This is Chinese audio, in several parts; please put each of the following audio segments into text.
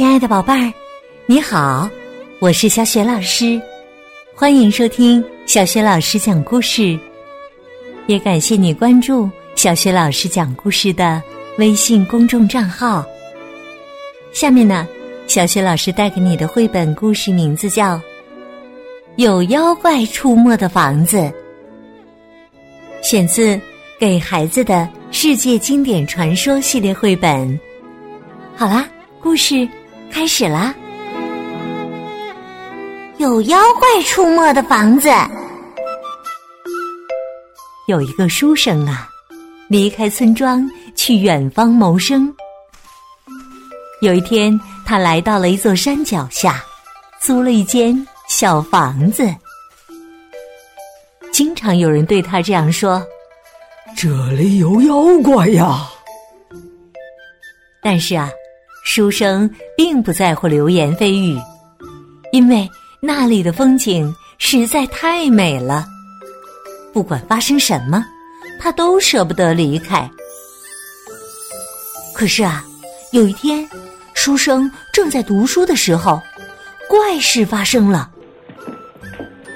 亲爱的宝贝儿，你好，我是小雪老师，欢迎收听小雪老师讲故事。也感谢你关注小雪老师讲故事的微信公众账号。下面呢，小雪老师带给你的绘本故事名字叫《有妖怪出没的房子》，选自《给孩子的世界经典传说》系列绘本。好啦，故事开始啦！有妖怪出没的房子。有一个书生啊，离开村庄去远方谋生。有一天，他来到了一座山脚下，租了一间小房子。经常有人对他这样说：“这里有妖怪呀！”但是啊。书生并不在乎流言蜚语，因为那里的风景实在太美了。不管发生什么，他都舍不得离开。可是啊，有一天，书生正在读书的时候，怪事发生了。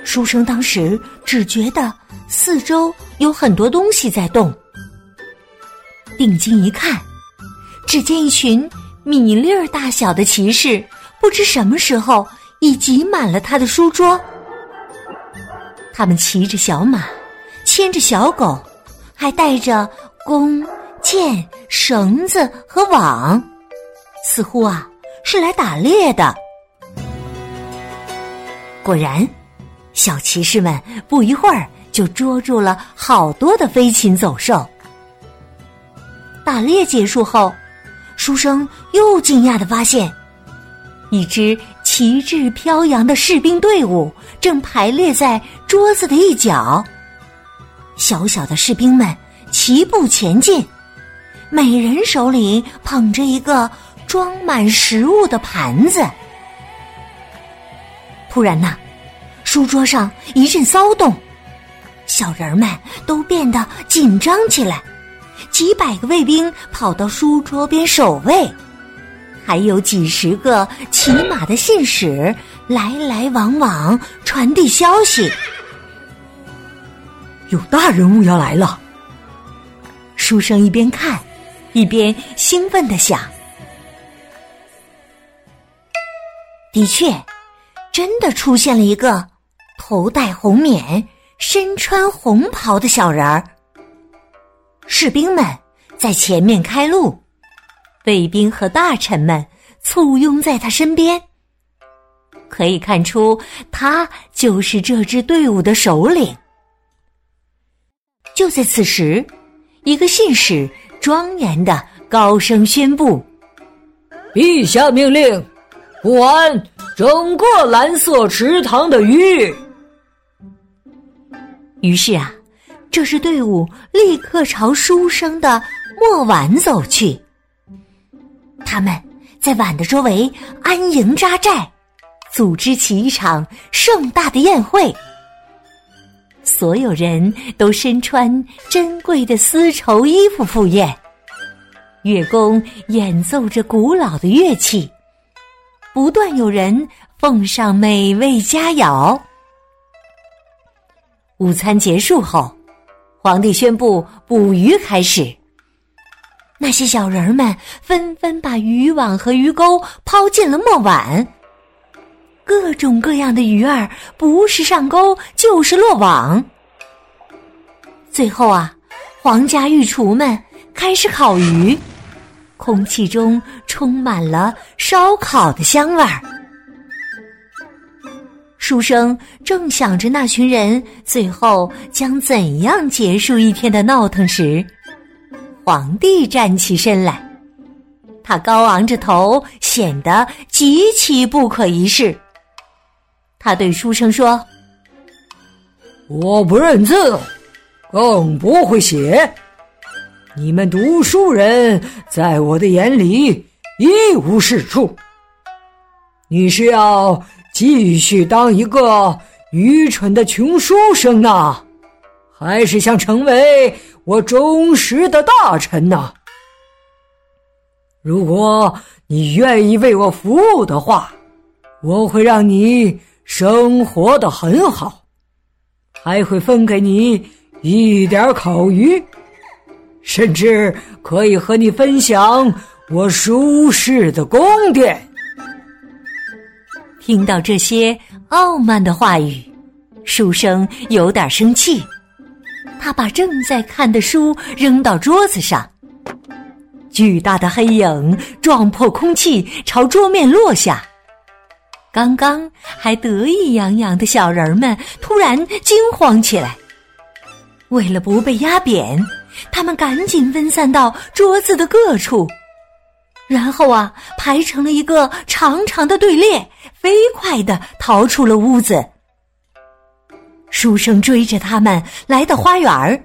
书生当时只觉得四周有很多东西在动，定睛一看，只见一群。米粒儿大小的骑士，不知什么时候已挤满了他的书桌。他们骑着小马，牵着小狗，还带着弓、箭、绳子和网，似乎啊是来打猎的。果然，小骑士们不一会儿就捉住了好多的飞禽走兽。打猎结束后。书生又惊讶的发现，一支旗帜飘扬的士兵队伍正排列在桌子的一角。小小的士兵们齐步前进，每人手里捧着一个装满食物的盘子。突然呐，书桌上一阵骚动，小人们都变得紧张起来。几百个卫兵跑到书桌边守卫，还有几十个骑马的信使来来往往传递消息。有大人物要来了。书生一边看，一边兴奋的想：“的确，真的出现了一个头戴红冕、身穿红袍的小人儿。”士兵们在前面开路，卫兵和大臣们簇拥在他身边。可以看出，他就是这支队伍的首领。就在此时，一个信使庄严的高声宣布：“陛下命令，不完整个蓝色池塘的鱼。”于是啊。这支队伍立刻朝书生的墨碗走去。他们在碗的周围安营扎寨，组织起一场盛大的宴会。所有人都身穿珍贵的丝绸衣服赴宴，乐工演奏着古老的乐器，不断有人奉上美味佳肴。午餐结束后。皇帝宣布捕鱼开始。那些小人们纷纷把渔网和鱼钩抛进了墨碗，各种各样的鱼儿不是上钩就是落网。最后啊，皇家御厨们开始烤鱼，空气中充满了烧烤的香味儿。书生正想着那群人最后将怎样结束一天的闹腾时，皇帝站起身来，他高昂着头，显得极其不可一世。他对书生说：“我不认字，更不会写，你们读书人在我的眼里一无是处。你是要？”继续当一个愚蠢的穷书生呢，还是想成为我忠实的大臣呢？如果你愿意为我服务的话，我会让你生活的很好，还会分给你一点烤鱼，甚至可以和你分享我舒适的宫殿。听到这些傲慢的话语，书生有点生气。他把正在看的书扔到桌子上，巨大的黑影撞破空气，朝桌面落下。刚刚还得意洋洋的小人们突然惊慌起来。为了不被压扁，他们赶紧分散到桌子的各处，然后啊，排成了一个长长的队列，飞快的逃出了屋子。书生追着他们来到花园儿，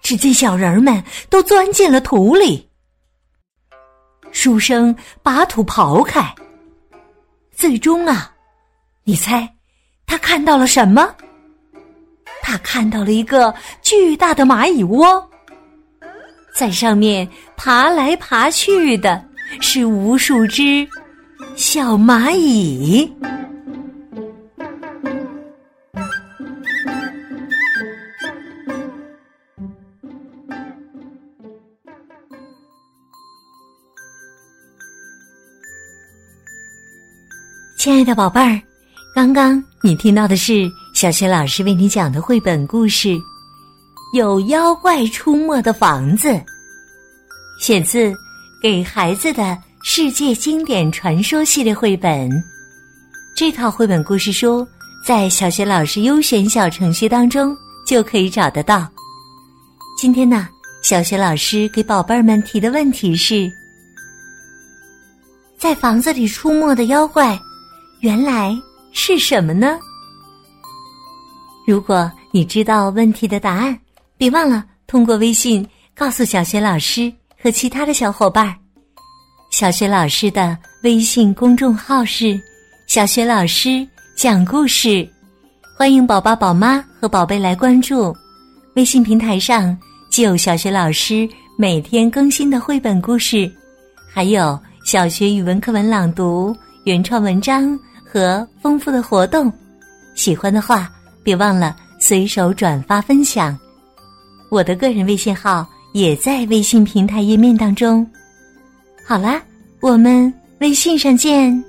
只见小人们都钻进了土里。书生把土刨开，最终啊，你猜他看到了什么？他看到了一个巨大的蚂蚁窝，在上面爬来爬去的是无数只小蚂蚁。亲爱的宝贝儿，刚刚你听到的是小学老师为你讲的绘本故事《有妖怪出没的房子》，选自《给孩子的世界经典传说》系列绘本。这套绘本故事书在小学老师优选小程序当中就可以找得到。今天呢，小学老师给宝贝儿们提的问题是：在房子里出没的妖怪。原来是什么呢？如果你知道问题的答案，别忘了通过微信告诉小学老师和其他的小伙伴儿。小学老师的微信公众号是“小学老师讲故事”，欢迎宝宝、宝妈和宝贝来关注。微信平台上既有小学老师每天更新的绘本故事，还有小学语文课文朗读、原创文章。和丰富的活动，喜欢的话别忘了随手转发分享。我的个人微信号也在微信平台页面当中。好啦，我们微信上见。